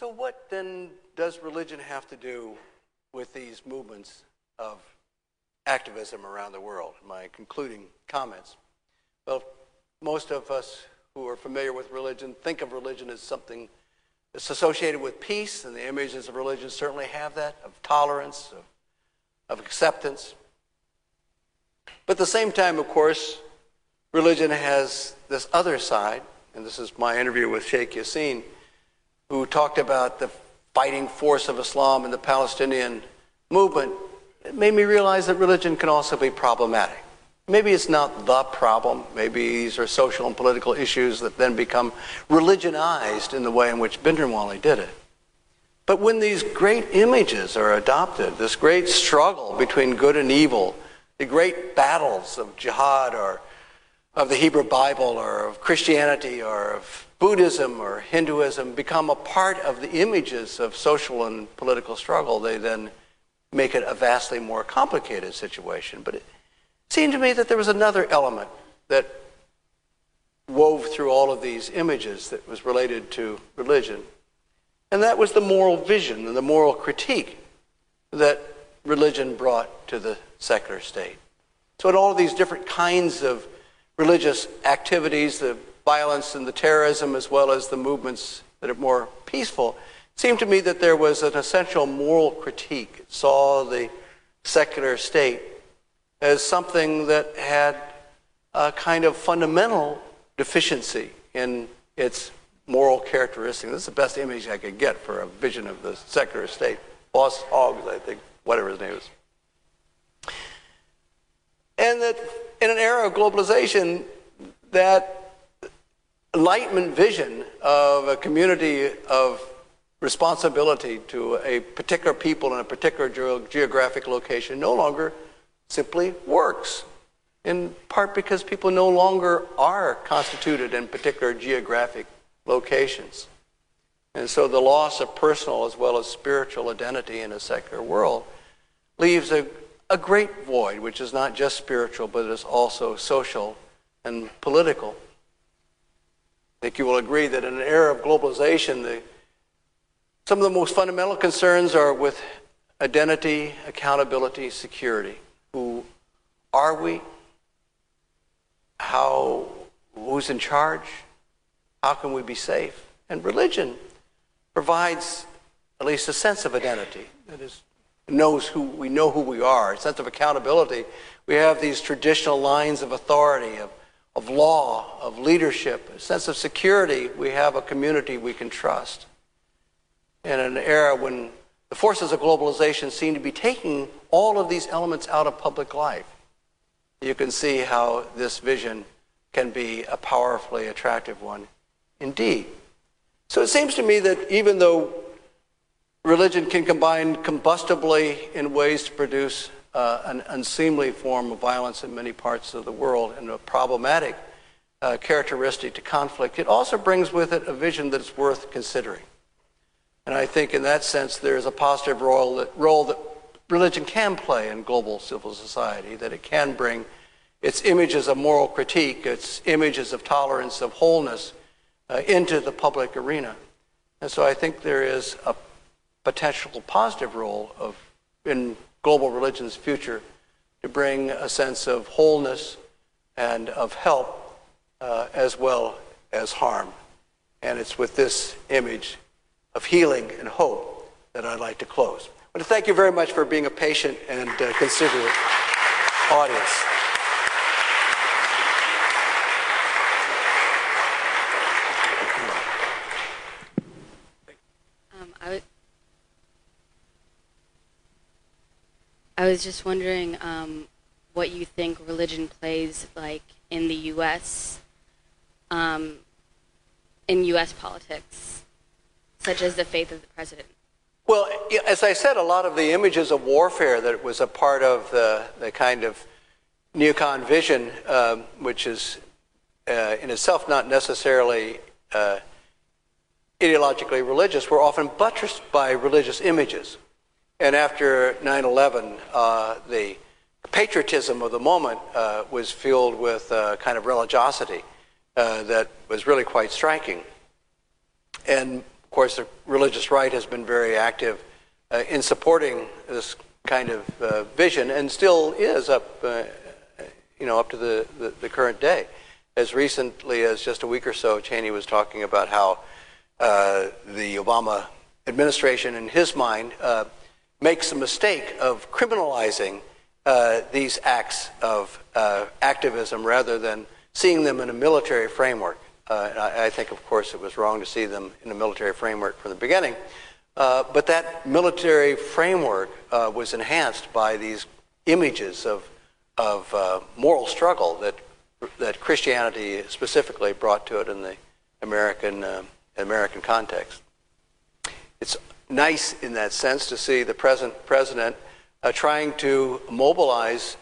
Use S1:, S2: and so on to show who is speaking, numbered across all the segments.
S1: So, what then does religion have to do with these movements of activism around the world? My concluding comments. Well, most of us who are familiar with religion think of religion as something that's associated with peace, and the images of religion certainly have that of tolerance, of, of acceptance. But at the same time, of course, religion has this other side, and this is my interview with Sheikh Yassin, who talked about the fighting force of Islam and the Palestinian movement. It made me realize that religion can also be problematic. Maybe it's not the problem. Maybe these are social and political issues that then become religionized in the way in which Bhindranwale did it. But when these great images are adopted, this great struggle between good and evil, the great battles of jihad or of the Hebrew Bible or of Christianity or of Buddhism or Hinduism become a part of the images of social and political struggle, they then make it a vastly more complicated situation. But it seemed to me that there was another element that wove through all of these images that was related to religion, and that was the moral vision and the moral critique that religion brought to the secular state. So, in all of these different kinds of religious activities, the violence and the terrorism, as well as the movements that are more peaceful, it seemed to me that there was an essential moral critique. It saw the secular state as something that had a kind of fundamental deficiency in its moral characteristics. This is the best image I could get for a vision of the secular state. Boss Hoggs, I think, whatever his name is. And that in an era of globalization, that enlightenment vision of a community of responsibility to a particular people in a particular ge- geographic location no longer simply works. In part because people no longer are constituted in particular geographic locations. And so the loss of personal as well as spiritual identity in a secular world leaves a a great void, which is not just spiritual, but is also social and political. I think you will agree that in an era of globalization, the, some of the most fundamental concerns are with identity, accountability, security. Who are we? How, who's in charge? How can we be safe? And religion provides at least a sense of identity that is knows who we know who we are, a sense of accountability. We have these traditional lines of authority, of, of law, of leadership, a sense of security. We have a community we can trust. In an era when the forces of globalization seem to be taking all of these elements out of public life, you can see how this vision can be a powerfully attractive one indeed. So it seems to me that even though Religion can combine combustibly in ways to produce uh, an unseemly form of violence in many parts of the world and a problematic uh, characteristic to conflict. It also brings with it a vision that's worth considering. And I think in that sense, there's a positive role that, role that religion can play in global civil society, that it can bring its images of moral critique, its images of tolerance, of wholeness uh, into the public arena. And so I think there is a potential positive role of in global religion's future to bring a sense of wholeness and of help uh, as well as harm. And it's with this image of healing and hope that I'd like to close. I want to thank you very much for being a patient and uh, considerate audience.
S2: I was just wondering um, what you think religion plays like in the U.S. Um, in U.S. politics, such as the faith of the president.
S1: Well, as I said, a lot of the images of warfare that was a part of the, the kind of neocon vision, um, which is uh, in itself not necessarily uh, ideologically religious, were often buttressed by religious images. And after 9 11, uh, the patriotism of the moment uh, was filled with uh, kind of religiosity uh, that was really quite striking. And of course, the religious right has been very active uh, in supporting this kind of uh, vision and still is up, you know, up to the, the, the, current day. As recently as just a week or so, Cheney was talking about how the Obama administration, in his mind, makes a mistake of criminalizing uh, these acts of activism rather than seeing them in a military framework. I, I think, of course, it was wrong to see them in a military framework from the beginning. Uh, but that military framework uh, was enhanced by these images of, of uh, moral struggle that, that Christianity specifically brought to it in the American, uh, American context. It's nice in that sense to see the present president uh, trying to mobilize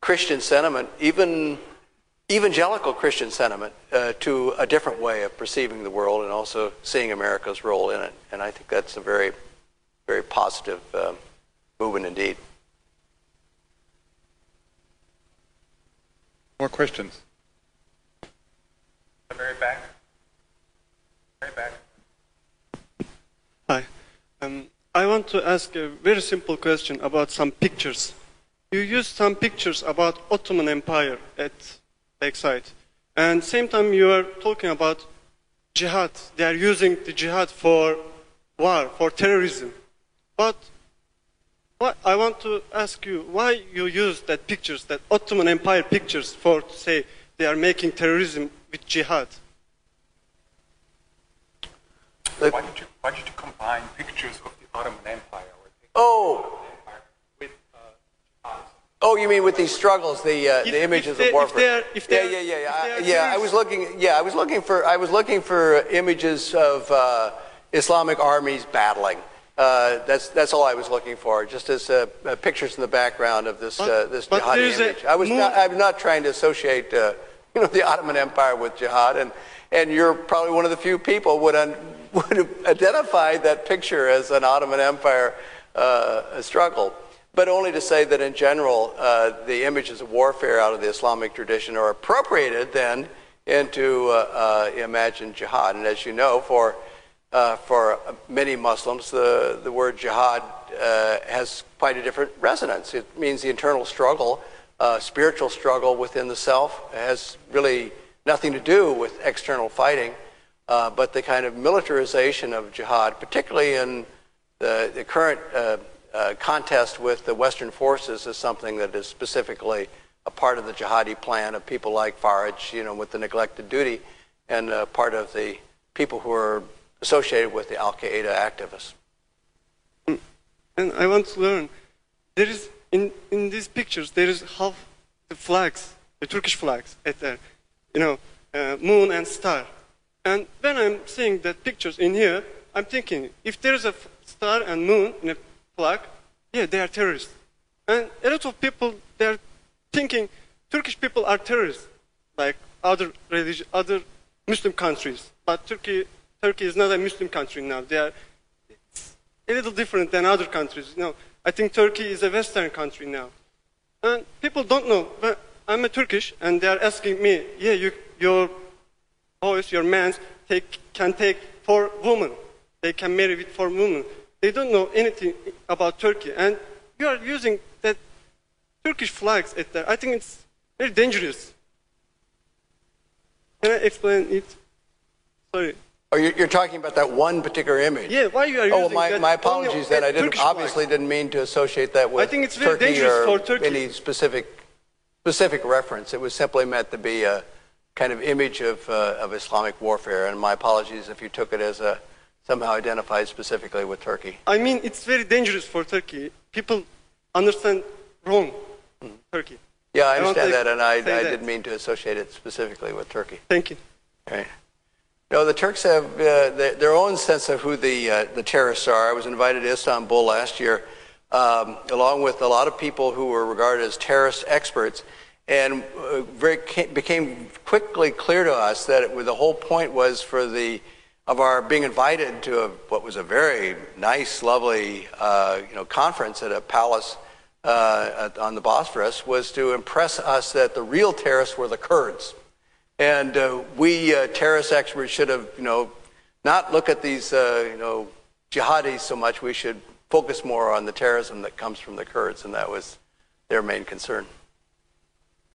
S1: Christian sentiment, even evangelical Christian sentiment uh, to a different way of perceiving the world and also seeing America's role in it. And I think that's a very, very positive uh, movement indeed.
S3: More questions?
S4: The very back. Very back.
S5: Hi. Um, I want to ask a very simple question about some pictures. You used some pictures about Ottoman Empire at Lakeside. And same time you are talking about jihad. They are using the jihad for war, for terrorism. But what I want to ask you, why you use that pictures, that Ottoman Empire pictures for to say they are making terrorism with jihad?
S4: Why did you, why did you combine pictures of Ottoman Empire?
S1: oh, Oh, you mean with these struggles, the uh,
S5: if,
S1: the images
S5: they,
S1: of warfare?
S5: If they,
S1: yeah, yeah, yeah, yeah. yeah, I was looking. Yeah, I was looking for. I was looking for images of uh, Islamic armies battling. Uh, that's that's all I was looking for. Just as uh, uh, pictures in the background of this
S5: but,
S1: uh, this
S5: but
S1: jihadi image. I was not. I'm not trying to associate you know the Ottoman Empire with jihad, and and you're probably one of the few people would un, would identify that picture as an Ottoman Empire struggle but only to say that in general, uh, the images of warfare out of the Islamic tradition are appropriated then into uh, uh, imagined jihad. And as you know, for, uh, for many Muslims, the, the word jihad uh, has quite a different resonance. It means the internal struggle, uh, spiritual struggle within the self. Has really nothing to do with external fighting, but the kind of militarization of jihad, particularly in the, the current uh, contest with the Western forces is something that is specifically a part of the jihadi plan of people like Faraj, you know, with the neglected duty, and uh, part of the people who are associated with the Al Qaeda activists.
S5: And I want to learn. There is in in these pictures there is half the flags, the Turkish flags, at there, you know, uh, moon and star. And when I'm seeing that pictures in here, I'm thinking if there is a star and moon in a flag, yeah, they are terrorists. And a lot of people, they're thinking Turkish people are terrorists, like other religion, other Muslim countries. But Turkey, Turkey is not a Muslim country now. They are a little different than other countries. You know, I think Turkey is a Western country now. And people don't know. But I'm a Turkish, and they are asking me, yeah, you, your boys, your men, take, can take four women. They can marry with four women. They don't know anything about Turkey. And you are using that Turkish flags at there. I think it's very dangerous. Can I explain it? Sorry.
S1: Oh, you're talking about that one particular image.
S5: Yeah, why you are
S1: oh,
S5: using
S1: my,
S5: that?
S1: my apologies. Then I didn't obviously didn't mean to associate that with
S5: I think it's very
S1: Turkey
S5: dangerous
S1: or
S5: for Turkey.
S1: any specific specific reference. It was simply meant to be a kind of image of uh, of Islamic warfare. And my apologies if you took it as a somehow identified specifically with Turkey.
S5: I mean, it's very dangerous for Turkey. People understand wrong mm. Turkey.
S1: Yeah, I understand I that, and I, I didn't mean to associate it specifically with Turkey.
S5: Thank you.
S1: Right. No, the Turks have uh, their own sense of who the, uh, the terrorists are. I was invited to Istanbul last year, um, along with a lot of people who were regarded as terrorist experts, and uh, very became quickly clear to us that it, the whole point was for the of our being invited to a, what was a very nice, lovely, uh, you know, conference at a palace uh, on the Bosphorus was to impress us that the real terrorists were the Kurds, and uh, we uh, terrorist experts should have, you know, not look at these, uh, you know, jihadis so much. We should focus more on the terrorism that comes from the Kurds, and that was their main concern.